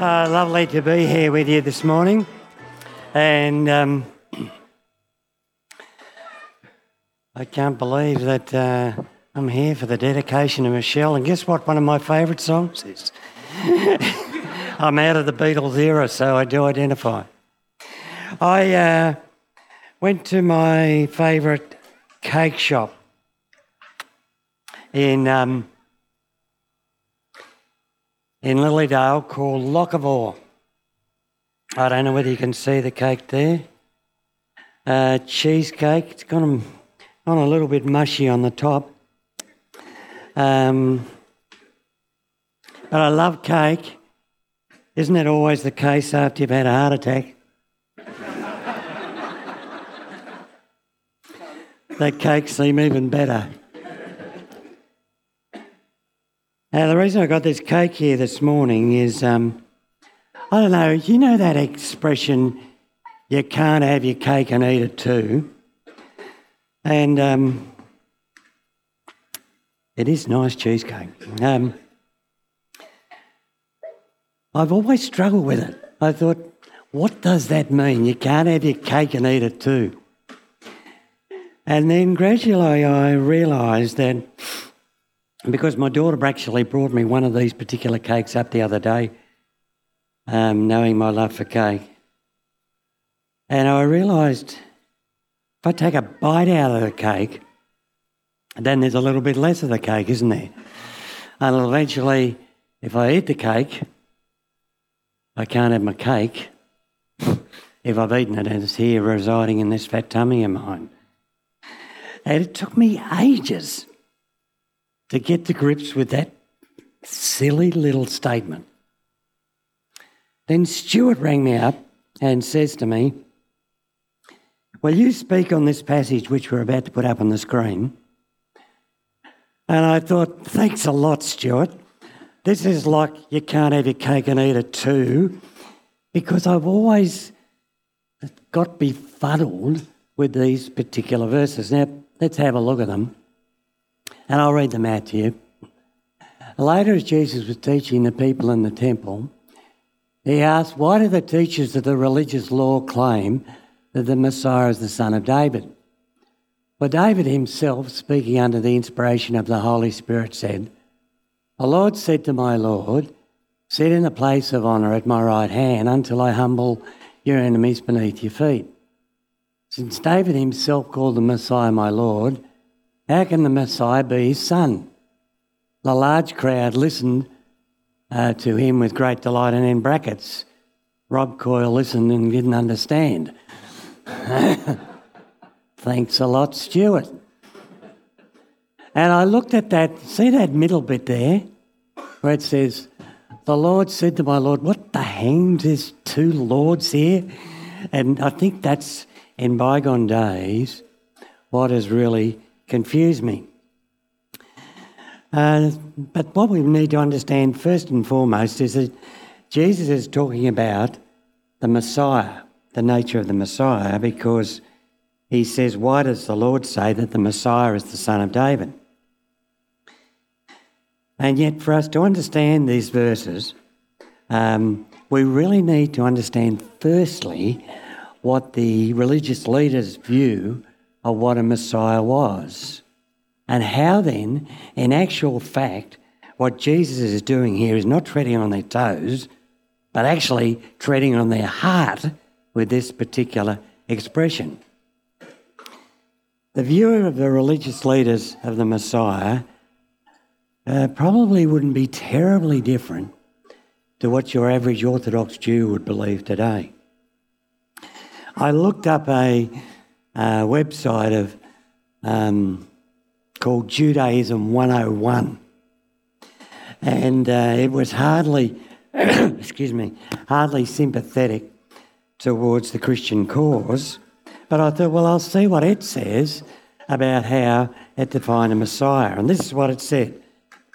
Uh, lovely to be here with you this morning. And um, I can't believe that uh, I'm here for the dedication of Michelle. And guess what? One of my favourite songs is. I'm out of the Beatles era, so I do identify. I uh, went to my favourite cake shop in. Um, in Lilydale called Lochaber. I don't know whether you can see the cake there. Uh, cheesecake. It's gone, gone a little bit mushy on the top. Um, but I love cake. Isn't that always the case after you've had a heart attack? that cake seem even better. Now, the reason I got this cake here this morning is um, I don't know, you know that expression, you can't have your cake and eat it too? And um, it is nice cheesecake. Um, I've always struggled with it. I thought, what does that mean? You can't have your cake and eat it too. And then gradually I realised that because my daughter actually brought me one of these particular cakes up the other day, um, knowing my love for cake. And I realised if I take a bite out of the cake, then there's a little bit less of the cake, isn't there? And eventually, if I eat the cake, I can't have my cake if I've eaten it and it's here residing in this fat tummy of mine. And it took me ages to get to grips with that silly little statement. Then Stuart rang me up and says to me, Well, you speak on this passage which we're about to put up on the screen? And I thought, Thanks a lot, Stuart. This is like you can't have your cake and eat it too, because I've always got befuddled with these particular verses. Now, let's have a look at them. And I'll read them out to you. Later, as Jesus was teaching the people in the temple, he asked, Why do the teachers of the religious law claim that the Messiah is the son of David? Well, David himself, speaking under the inspiration of the Holy Spirit, said, The Lord said to my Lord, Sit in the place of honour at my right hand until I humble your enemies beneath your feet. Since David himself called the Messiah my Lord, how can the Messiah be his son? The large crowd listened uh, to him with great delight, and in brackets, Rob Coyle listened and didn't understand. Thanks a lot, Stuart. And I looked at that, see that middle bit there, where it says, The Lord said to my Lord, What the hang? There's two Lords here? And I think that's in bygone days what has really confuse me. Uh, but what we need to understand first and foremost is that Jesus is talking about the Messiah, the nature of the Messiah, because he says, Why does the Lord say that the Messiah is the son of David? And yet, for us to understand these verses, um, we really need to understand firstly what the religious leaders' view of what a Messiah was. And how then, in actual fact, what Jesus is doing here is not treading on their toes, but actually treading on their heart with this particular expression. The view of the religious leaders of the Messiah uh, probably wouldn't be terribly different to what your average Orthodox Jew would believe today. I looked up a uh, website of um, called Judaism 101, and uh, it was hardly, excuse me, hardly sympathetic towards the Christian cause. But I thought, well, I'll see what it says about how it defined a Messiah, and this is what it said,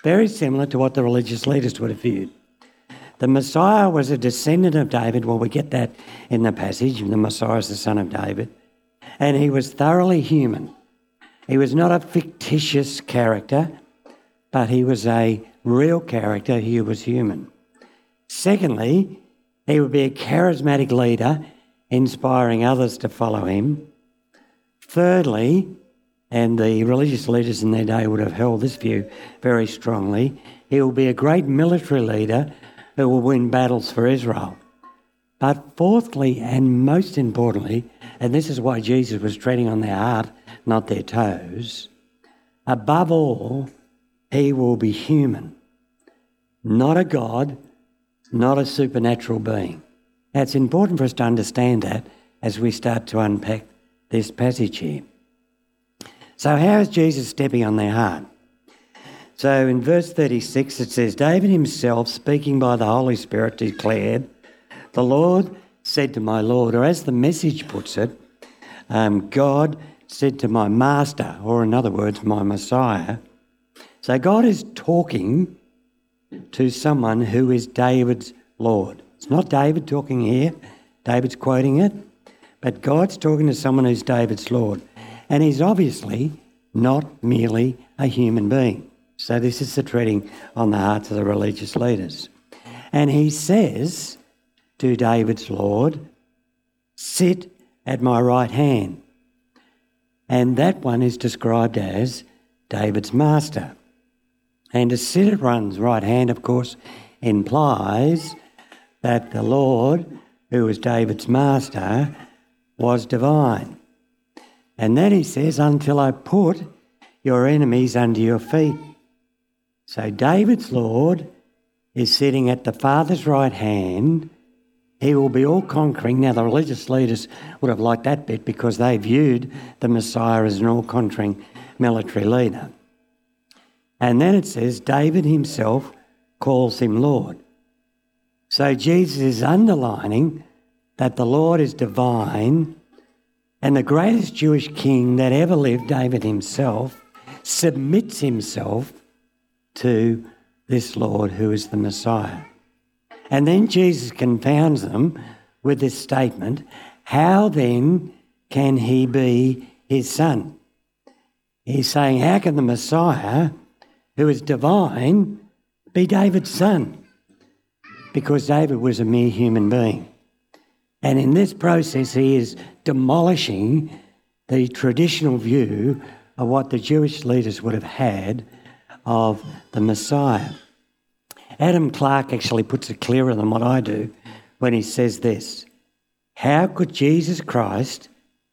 very similar to what the religious leaders would have viewed. The Messiah was a descendant of David. Well, we get that in the passage. The Messiah is the son of David and he was thoroughly human. He was not a fictitious character, but he was a real character. He was human. Secondly, he would be a charismatic leader, inspiring others to follow him. Thirdly, and the religious leaders in their day would have held this view very strongly, he will be a great military leader who will win battles for Israel. But fourthly, and most importantly, and this is why Jesus was treading on their heart, not their toes, above all, he will be human, not a God, not a supernatural being. Now, it's important for us to understand that as we start to unpack this passage here. So, how is Jesus stepping on their heart? So, in verse 36, it says, David himself, speaking by the Holy Spirit, declared, The Lord said to my Lord, or as the message puts it, um, God said to my Master, or in other words, my Messiah. So, God is talking to someone who is David's Lord. It's not David talking here, David's quoting it, but God's talking to someone who's David's Lord. And he's obviously not merely a human being. So this is the treading on the hearts of the religious leaders. And he says to David's Lord, Sit at my right hand. And that one is described as David's master. And to sit at one's right hand, of course, implies that the Lord, who was David's master, was divine. And then he says, Until I put your enemies under your feet. So David's Lord is sitting at the Father's right hand. He will be all conquering. Now, the religious leaders would have liked that bit because they viewed the Messiah as an all conquering military leader. And then it says, David himself calls him Lord. So Jesus is underlining that the Lord is divine and the greatest Jewish king that ever lived, David himself, submits himself to this Lord who is the Messiah. And then Jesus confounds them with this statement How then can he be his son? He's saying, How can the Messiah, who is divine, be David's son? Because David was a mere human being. And in this process, he is demolishing the traditional view of what the Jewish leaders would have had of the Messiah. Adam Clarke actually puts it clearer than what I do when he says this How could Jesus Christ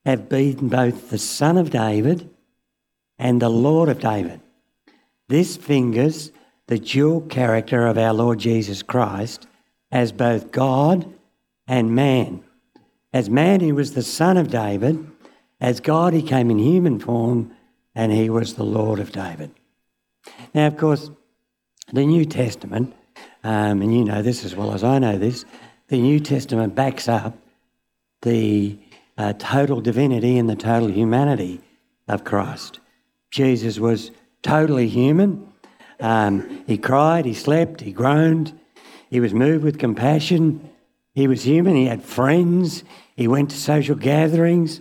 have been both the Son of David and the Lord of David? This fingers the dual character of our Lord Jesus Christ as both God and man. As man, he was the son of David. As God, he came in human form and he was the Lord of David. Now, of course, the New Testament, um, and you know this as well as I know this, the New Testament backs up the uh, total divinity and the total humanity of Christ. Jesus was totally human. Um, he cried, he slept, he groaned, he was moved with compassion, he was human, he had friends, he went to social gatherings,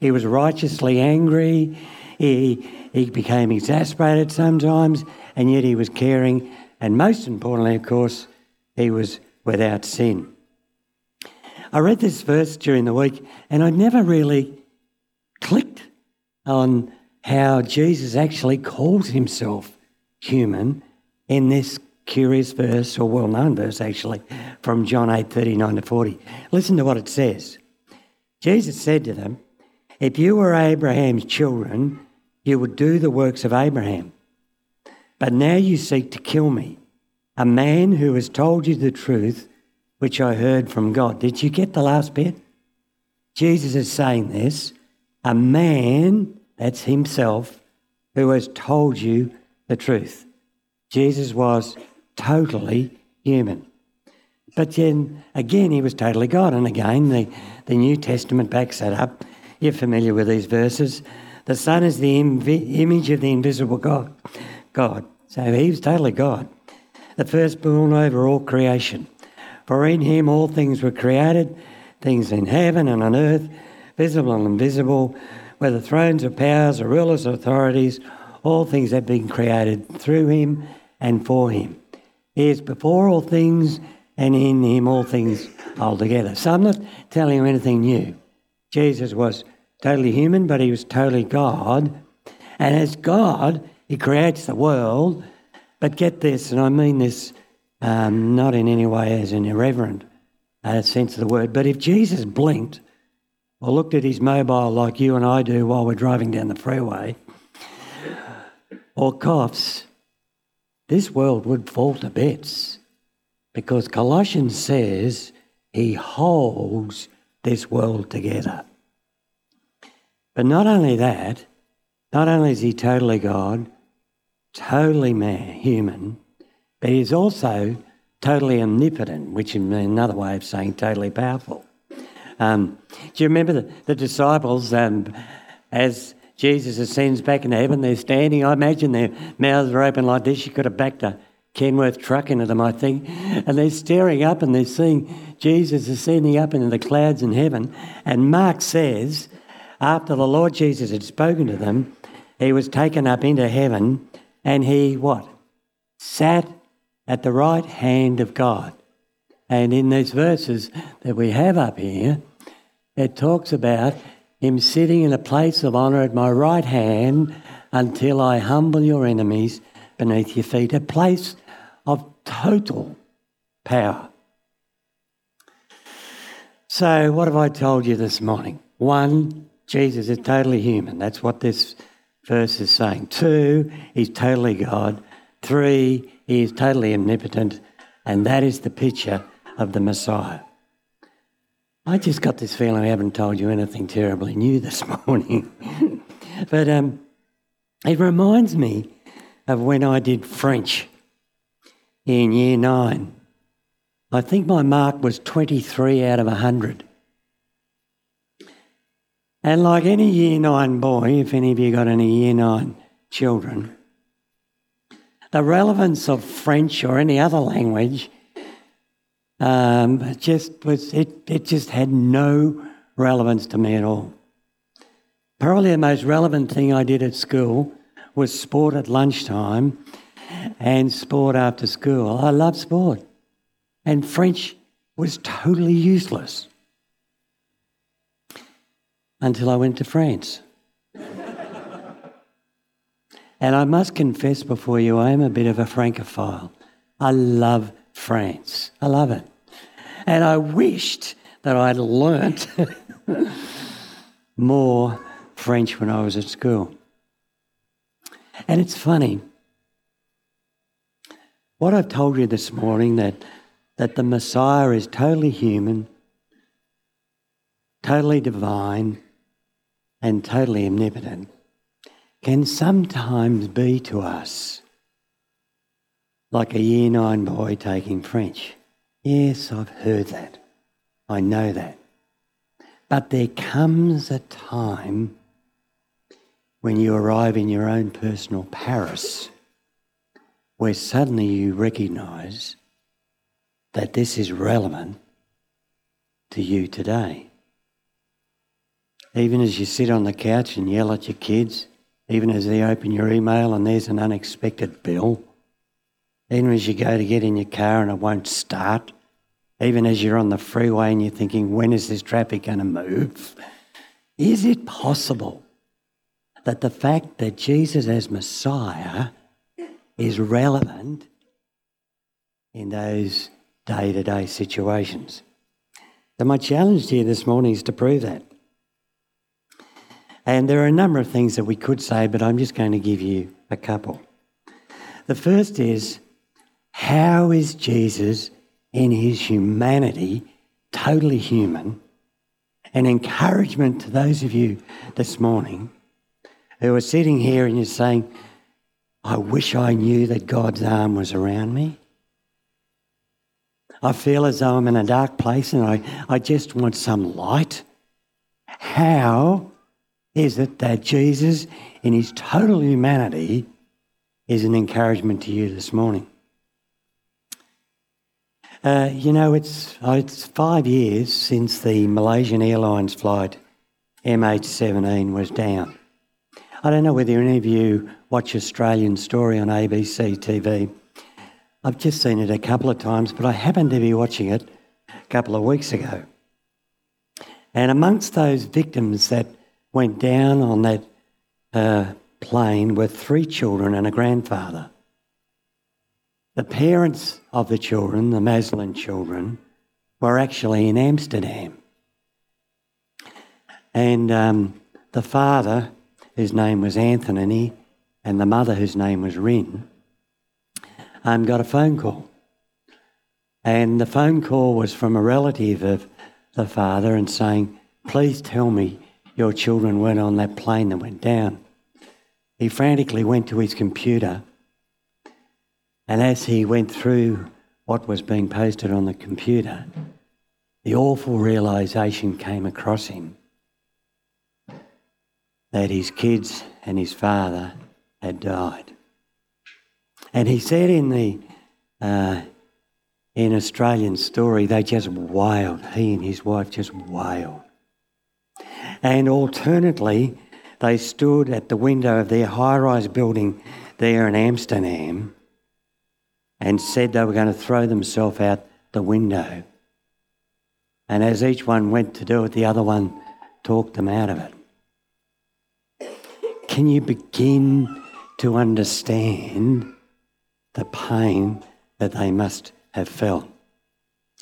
he was righteously angry, he, he became exasperated sometimes, and yet he was caring, and most importantly, of course, he was without sin. I read this verse during the week, and I never really clicked on how Jesus actually calls himself human in this curious verse, or well known verse actually, from John 8 39 to 40. Listen to what it says. Jesus said to them, If you were Abraham's children, you would do the works of Abraham. But now you seek to kill me, a man who has told you the truth, which I heard from God. Did you get the last bit? Jesus is saying this a man, that's himself, who has told you the truth. Jesus was totally human. But then again, he was totally God. And again, the, the New Testament backs that up. You're familiar with these verses. The Son is the Im- image of the invisible God. God. So he was totally God. The firstborn over all creation. For in him all things were created, things in heaven and on earth, visible and invisible, whether thrones or powers or rulers or authorities, all things have been created through him and for him. He is before all things, and in him all things hold together. So I'm not telling you anything new. Jesus was totally human, but he was totally God. And as God, he creates the world. But get this, and I mean this um, not in any way as an irreverent uh, sense of the word, but if Jesus blinked or looked at his mobile like you and I do while we're driving down the freeway, or coughs, this world would fall to bits because Colossians says he holds this world together. But not only that, not only is he totally God, totally man, human, but he's also totally omnipotent, which is another way of saying totally powerful. Um, do you remember the, the disciples um, as Jesus ascends back into heaven? They're standing. I imagine their mouths are open like this. You could have backed a Kenworth truck into them, I think. And they're staring up and they're seeing Jesus ascending up into the clouds in heaven. And Mark says, after the Lord Jesus had spoken to them, he was taken up into heaven and he what? Sat at the right hand of God. And in these verses that we have up here, it talks about him sitting in a place of honour at my right hand until I humble your enemies beneath your feet, a place of total power. So, what have I told you this morning? One, Jesus is totally human. That's what this verse is saying. Two, he's totally God. Three, he is totally omnipotent. And that is the picture of the Messiah. I just got this feeling I haven't told you anything terribly new this morning. but um, it reminds me of when I did French in year nine. I think my mark was 23 out of 100. And like any year nine boy, if any of you got any year nine children, the relevance of French or any other language um, just was it, it just had no relevance to me at all. Probably the most relevant thing I did at school was sport at lunchtime and sport after school. I love sport. And French was totally useless until I went to France. and I must confess before you, I am a bit of a Francophile. I love France. I love it. And I wished that I'd learnt more French when I was at school. And it's funny. What I've told you this morning that, that the Messiah is totally human, totally divine, and totally omnipotent can sometimes be to us like a year nine boy taking French. Yes, I've heard that. I know that. But there comes a time when you arrive in your own personal Paris where suddenly you recognize that this is relevant to you today. Even as you sit on the couch and yell at your kids, even as they open your email and there's an unexpected bill, even as you go to get in your car and it won't start, even as you're on the freeway and you're thinking, when is this traffic going to move? Is it possible that the fact that Jesus as Messiah is relevant in those day to day situations? So, my challenge to you this morning is to prove that. And there are a number of things that we could say, but I'm just going to give you a couple. The first is how is Jesus in his humanity totally human? An encouragement to those of you this morning who are sitting here and you're saying, I wish I knew that God's arm was around me. I feel as though I'm in a dark place and I, I just want some light. How is it that Jesus, in his total humanity, is an encouragement to you this morning? Uh, you know, it's, uh, it's five years since the Malaysian Airlines flight MH17 was down. I don't know whether any of you watch Australian Story on ABC TV, I've just seen it a couple of times, but I happened to be watching it a couple of weeks ago. And amongst those victims that went down on that uh, plane with three children and a grandfather. The parents of the children, the Maslin children, were actually in Amsterdam. And um, the father, whose name was Anthony, and the mother, whose name was Rin, um, got a phone call. And the phone call was from a relative of the father and saying, Please tell me your children weren't on that plane that went down. He frantically went to his computer, and as he went through what was being posted on the computer, the awful realization came across him that his kids and his father had died. And he said in the uh, in Australian story, they just wailed. He and his wife just wailed. And alternately, they stood at the window of their high rise building there in Amsterdam and said they were going to throw themselves out the window. And as each one went to do it, the other one talked them out of it. Can you begin to understand the pain that they must have felt?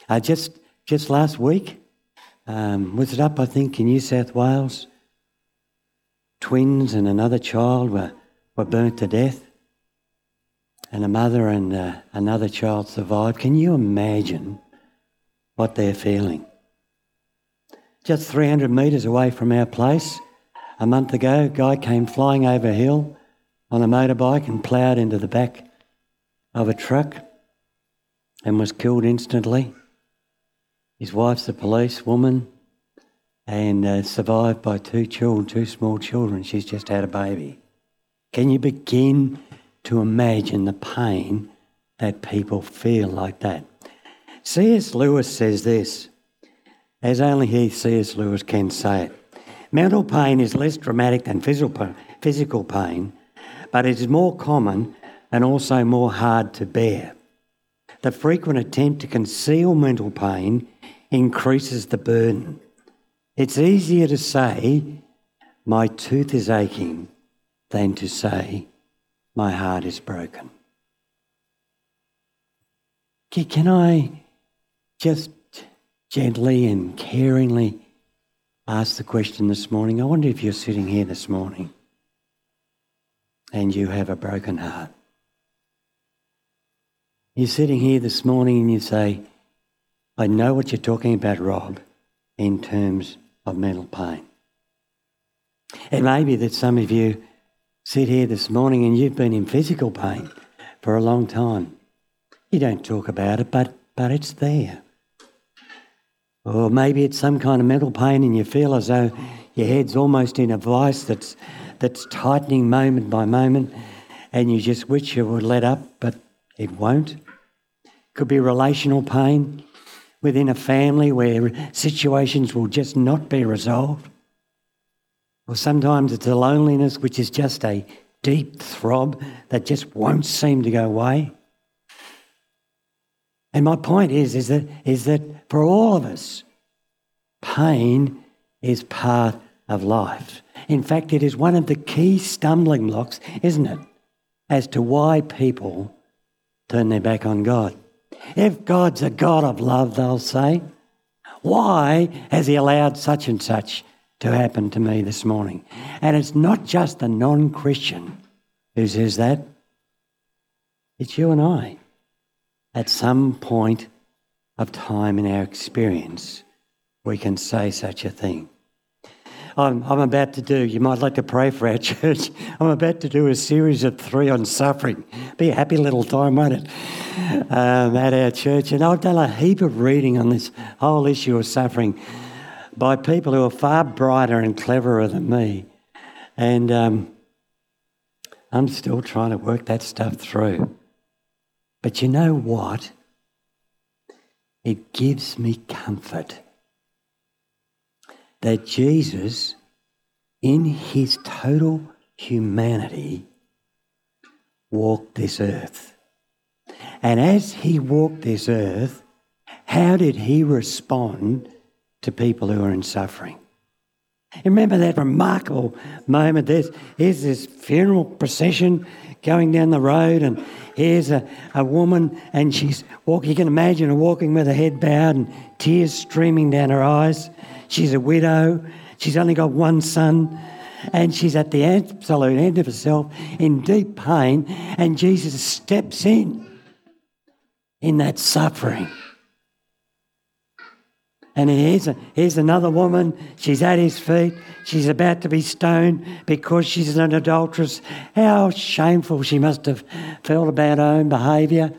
Uh, just, just last week, um, was it up, I think, in New South Wales? twins and another child were, were burnt to death, and a mother and uh, another child survived. Can you imagine what they're feeling? Just 300 metres away from our place, a month ago, a guy came flying over a hill on a motorbike and ploughed into the back of a truck and was killed instantly. His wife's a police woman and uh, survived by two children, two small children. She's just had a baby. Can you begin to imagine the pain that people feel like that? C.S. Lewis says this, as only he, C.S. Lewis, can say it. Mental pain is less dramatic than physical pain, but it is more common and also more hard to bear. The frequent attempt to conceal mental pain increases the burden. It's easier to say, my tooth is aching, than to say, my heart is broken. Can I just gently and caringly ask the question this morning? I wonder if you're sitting here this morning and you have a broken heart. You're sitting here this morning and you say, I know what you're talking about, Rob, in terms of mental pain. It may be that some of you sit here this morning and you've been in physical pain for a long time. You don't talk about it, but, but it's there. Or maybe it's some kind of mental pain and you feel as though your head's almost in a vice that's, that's tightening moment by moment and you just wish it would let up, but it won't. Could be relational pain within a family where situations will just not be resolved. Or sometimes it's a loneliness which is just a deep throb that just won't seem to go away. And my point is, is that, is that for all of us, pain is part of life. In fact, it is one of the key stumbling blocks, isn't it, as to why people turn their back on God. If God's a God of love, they'll say, why has He allowed such and such to happen to me this morning? And it's not just the non Christian who says that, it's you and I. At some point of time in our experience, we can say such a thing. I'm, I'm about to do, you might like to pray for our church. I'm about to do a series of three on suffering. Be a happy little time, won't it? Um, at our church. And I've done a heap of reading on this whole issue of suffering by people who are far brighter and cleverer than me. And um, I'm still trying to work that stuff through. But you know what? It gives me comfort that Jesus, in his total humanity, walked this earth. And as he walked this earth, how did he respond to people who are in suffering? Remember that remarkable moment. There's, here's this funeral procession going down the road, and here's a, a woman, and she's walking. You can imagine her walking with her head bowed and tears streaming down her eyes. She's a widow. She's only got one son, and she's at the absolute end of herself in deep pain, and Jesus steps in in that suffering. And here's, a, here's another woman. She's at his feet. She's about to be stoned because she's an adulteress. How shameful she must have felt about her own behaviour.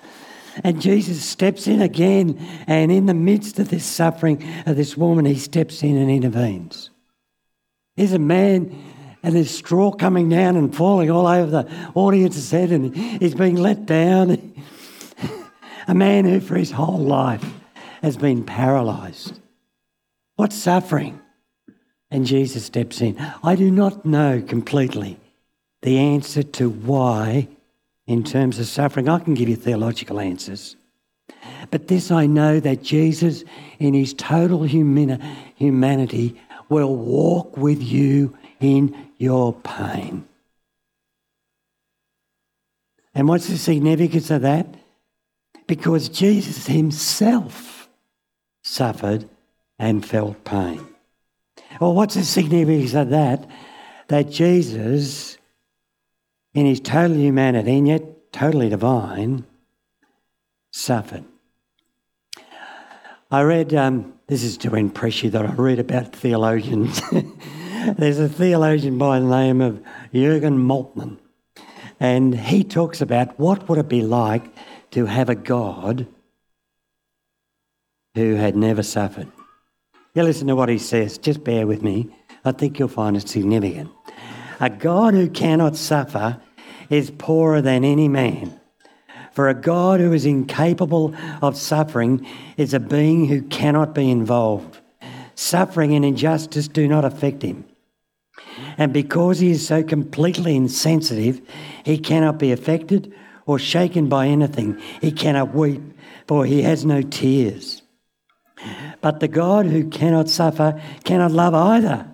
And Jesus steps in again, and in the midst of this suffering of this woman, he steps in and intervenes. Here's a man, and there's straw coming down and falling all over the audience's head, and he's being let down. a man who, for his whole life, has been paralysed. What suffering? And Jesus steps in. I do not know completely the answer to why, in terms of suffering. I can give you theological answers. But this I know that Jesus, in his total humani- humanity, will walk with you in your pain. And what's the significance of that? Because Jesus himself suffered and felt pain. Well, what's the significance of that? That Jesus, in his total humanity and yet totally divine, suffered. I read, um, this is to impress you that I read about theologians. There's a theologian by the name of Jürgen Moltmann, and he talks about what would it be like to have a God who had never suffered. Listen to what he says, just bear with me. I think you'll find it significant. A God who cannot suffer is poorer than any man. For a God who is incapable of suffering is a being who cannot be involved. Suffering and injustice do not affect him. And because he is so completely insensitive, he cannot be affected or shaken by anything. He cannot weep, for he has no tears. But the God who cannot suffer cannot love either.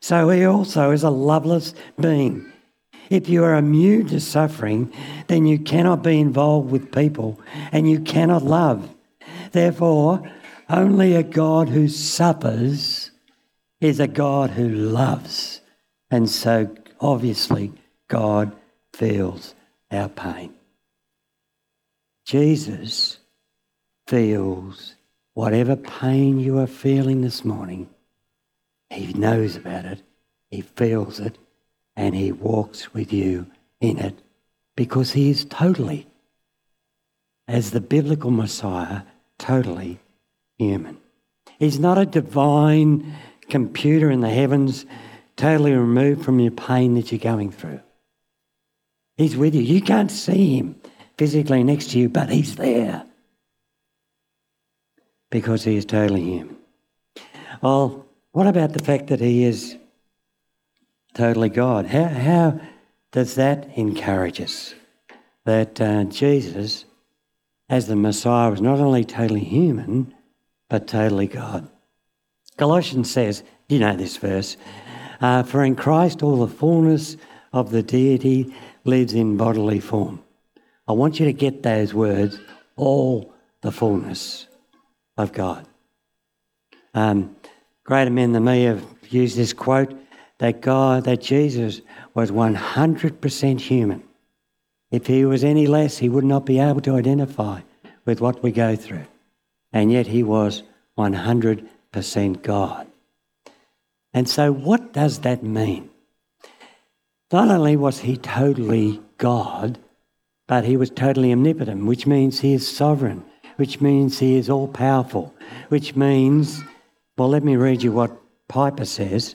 So he also is a loveless being. If you are immune to suffering, then you cannot be involved with people and you cannot love. Therefore, only a God who suffers is a God who loves. And so, obviously, God feels our pain. Jesus feels Whatever pain you are feeling this morning, He knows about it, He feels it, and He walks with you in it because He is totally, as the biblical Messiah, totally human. He's not a divine computer in the heavens, totally removed from your pain that you're going through. He's with you. You can't see Him physically next to you, but He's there because he is totally human. Well, what about the fact that he is totally God? How, how does that encourage us? That uh, Jesus, as the Messiah, was not only totally human, but totally God. Colossians says, you know this verse, uh, for in Christ all the fullness of the deity lives in bodily form. I want you to get those words, all the fullness of God. Um, greater men than me have used this quote that God, that Jesus was 100% human. If he was any less, he would not be able to identify with what we go through. And yet he was 100% God. And so, what does that mean? Not only was he totally God, but he was totally omnipotent, which means he is sovereign which means he is all powerful, which means, well, let me read you what Piper says.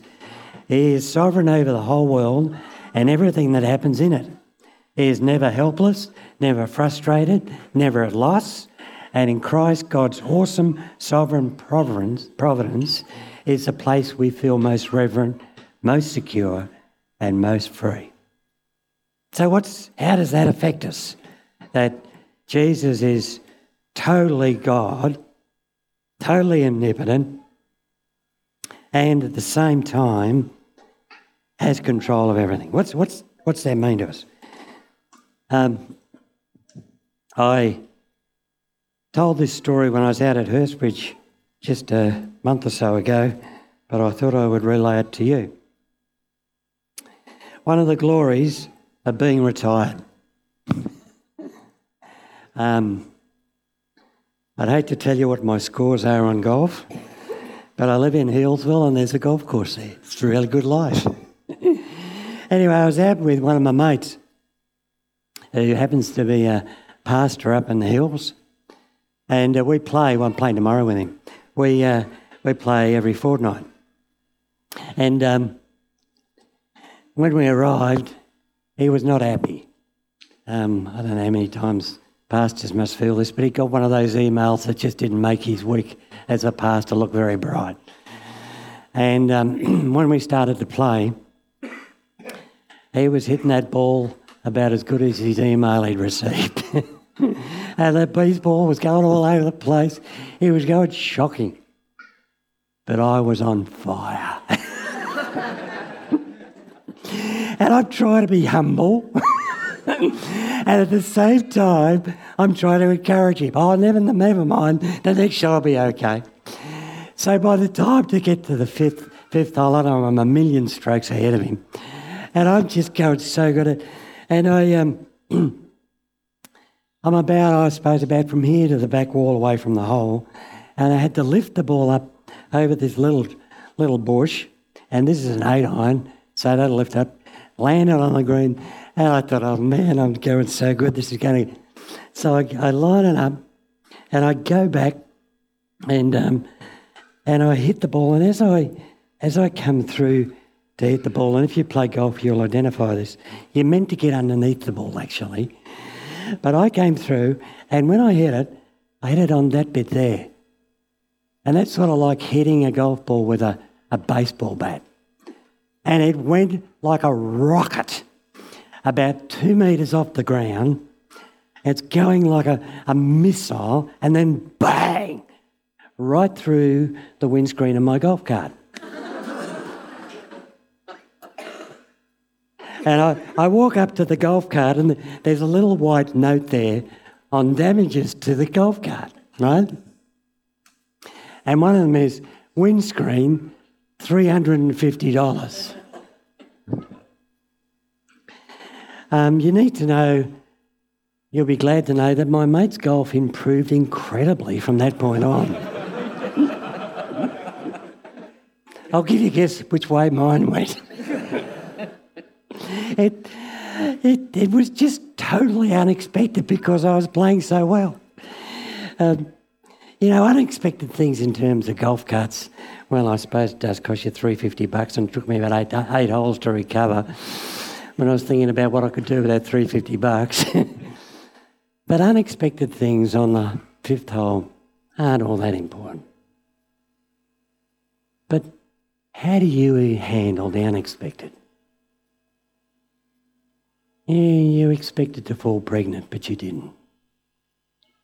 He is sovereign over the whole world and everything that happens in it. He is never helpless, never frustrated, never at loss. And in Christ, God's awesome sovereign providence, providence is the place we feel most reverent, most secure, and most free. So, what's, how does that affect us? That Jesus is totally God, totally omnipotent, and at the same time has control of everything. What's, what's, what's that mean to us? Um, I told this story when I was out at Hurstbridge just a month or so ago, but I thought I would relay it to you. One of the glories of being retired. um, I'd hate to tell you what my scores are on golf, but I live in Healesville and there's a golf course there. It's a really good life. anyway, I was out with one of my mates who happens to be a pastor up in the hills, and uh, we play. Well, I'm playing tomorrow with him. We uh, we play every fortnight, and um, when we arrived, he was not happy. Um, I don't know how many times pastors must feel this, but he got one of those emails that just didn't make his week as a pastor look very bright. And um, when we started to play, he was hitting that ball about as good as his email he'd received. and that baseball was going all over the place. He was going shocking. But I was on fire. and I try to be humble. and at the same time, I'm trying to encourage him. Oh, never, never mind. The next shot will be okay. So by the time to get to the fifth fifth hole, I'm a million strokes ahead of him, and I'm just going so good at. And I um, I'm about, I suppose, about from here to the back wall away from the hole, and I had to lift the ball up over this little little bush, and this is an eight iron, so that'll lift up, land it on the green, and I thought, oh man, I'm going so good. This is going to. So I, I line it up, and I go back, and um, and I hit the ball. And as I as I come through to hit the ball, and if you play golf, you'll identify this. You're meant to get underneath the ball, actually. But I came through, and when I hit it, I hit it on that bit there. And that's sort of like hitting a golf ball with a, a baseball bat. And it went like a rocket about two metres off the ground. It's going like a, a missile, and then bang, right through the windscreen of my golf cart. and I, I walk up to the golf cart, and there's a little white note there on damages to the golf cart, right? And one of them is windscreen, $350. Um, you need to know, you'll be glad to know that my mate's golf improved incredibly from that point on. I'll give you a guess which way mine went. it, it, it was just totally unexpected because I was playing so well. Um, you know, unexpected things in terms of golf carts. Well, I suppose it does cost you three fifty bucks, and it took me about eight, eight holes to recover when I was thinking about what I could do with that 350 bucks. but unexpected things on the fifth hole aren't all that important. But how do you handle the unexpected? Yeah, you expected to fall pregnant, but you didn't.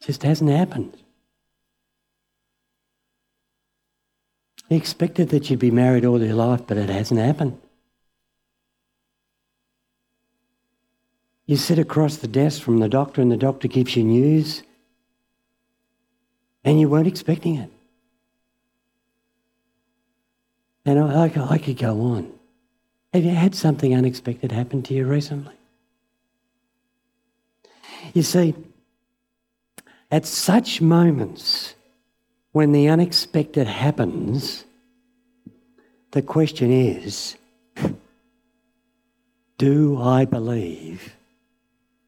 It just hasn't happened. You expected that you'd be married all your life, but it hasn't happened. You sit across the desk from the doctor, and the doctor gives you news, and you weren't expecting it. And I, I, I could go on. Have you had something unexpected happen to you recently? You see, at such moments when the unexpected happens, the question is do I believe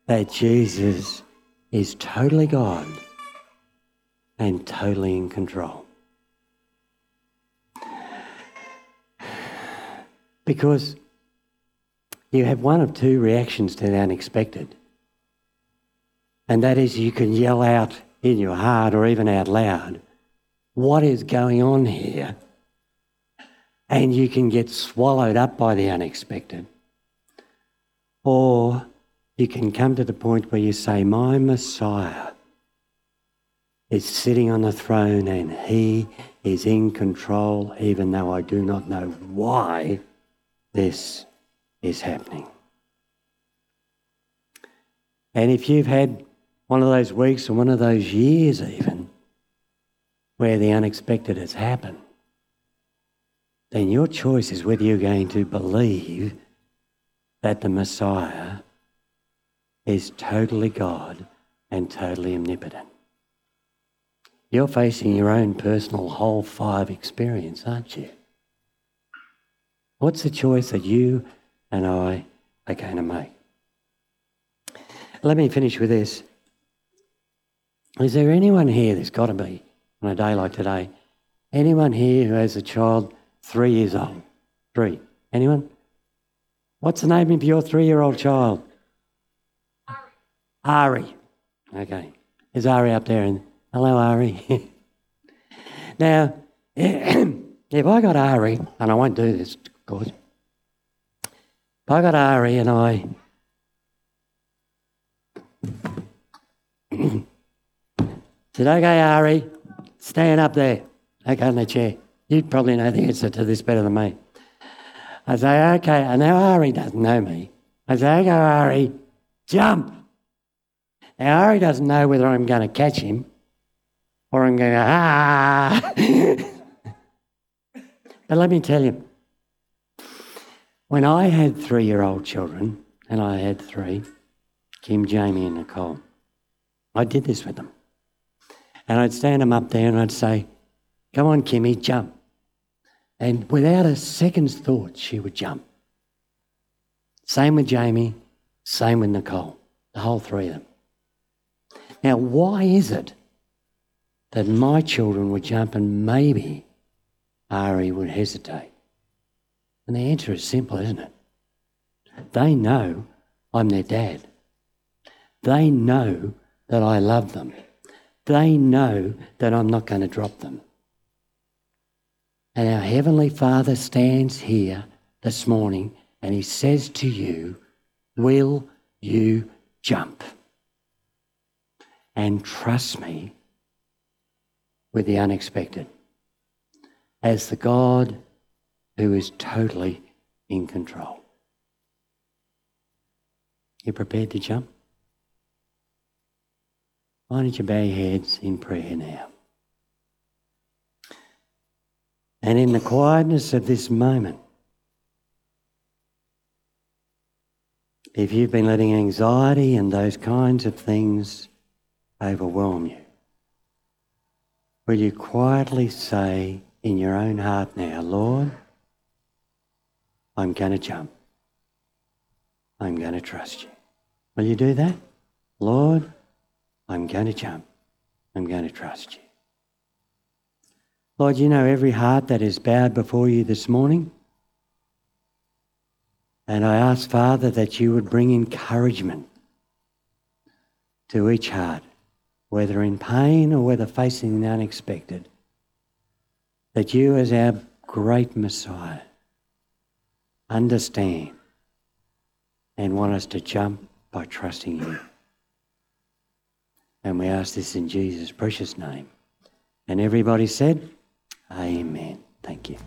that Jesus is totally God and totally in control. Because you have one of two reactions to the unexpected. And that is you can yell out in your heart or even out loud, What is going on here? And you can get swallowed up by the unexpected. Or you can come to the point where you say, My Messiah is sitting on the throne and he is in control, even though I do not know why this is happening. And if you've had one of those weeks or one of those years, even, where the unexpected has happened, then your choice is whether you're going to believe that the Messiah is totally God and totally omnipotent. You're facing your own personal whole five experience, aren't you? What's the choice that you and I are going to make? Let me finish with this. Is there anyone here, there's got to be, on a day like today, anyone here who has a child three years old? Three. Anyone? What's the name of your three year old child? Ari. Okay. Is Ari up there? And Hello, Ari. now, if I got Ari, and I won't do this, of course, if I got Ari and I said, okay, Ari, stand up there. Okay, on the chair. You probably know the answer to this better than me. I say, okay, and now Ari doesn't know me. I say, okay, Ari, jump. Now, Ari doesn't know whether I'm going to catch him or I'm going, to, ah. but let me tell you, when I had three year old children, and I had three Kim, Jamie, and Nicole, I did this with them. And I'd stand them up there and I'd say, Come on, Kimmy, jump. And without a second's thought, she would jump. Same with Jamie, same with Nicole, the whole three of them. Now, why is it that my children would jump and maybe Ari would hesitate? And the answer is simple, isn't it? They know I'm their dad. They know that I love them. They know that I'm not going to drop them. And our Heavenly Father stands here this morning and He says to you, Will you jump? And trust me, with the unexpected as the God who is totally in control. You prepared to jump? Why don't you bow your heads in prayer now? And in the quietness of this moment, if you've been letting anxiety and those kinds of things overwhelm you, Will you quietly say in your own heart now, Lord, I'm going to jump. I'm going to trust you. Will you do that? Lord, I'm going to jump. I'm going to trust you. Lord, you know every heart that is bowed before you this morning. And I ask, Father, that you would bring encouragement to each heart whether in pain or whether facing the unexpected, that you, as our great Messiah, understand and want us to jump by trusting you. And we ask this in Jesus' precious name. And everybody said, Amen. Thank you.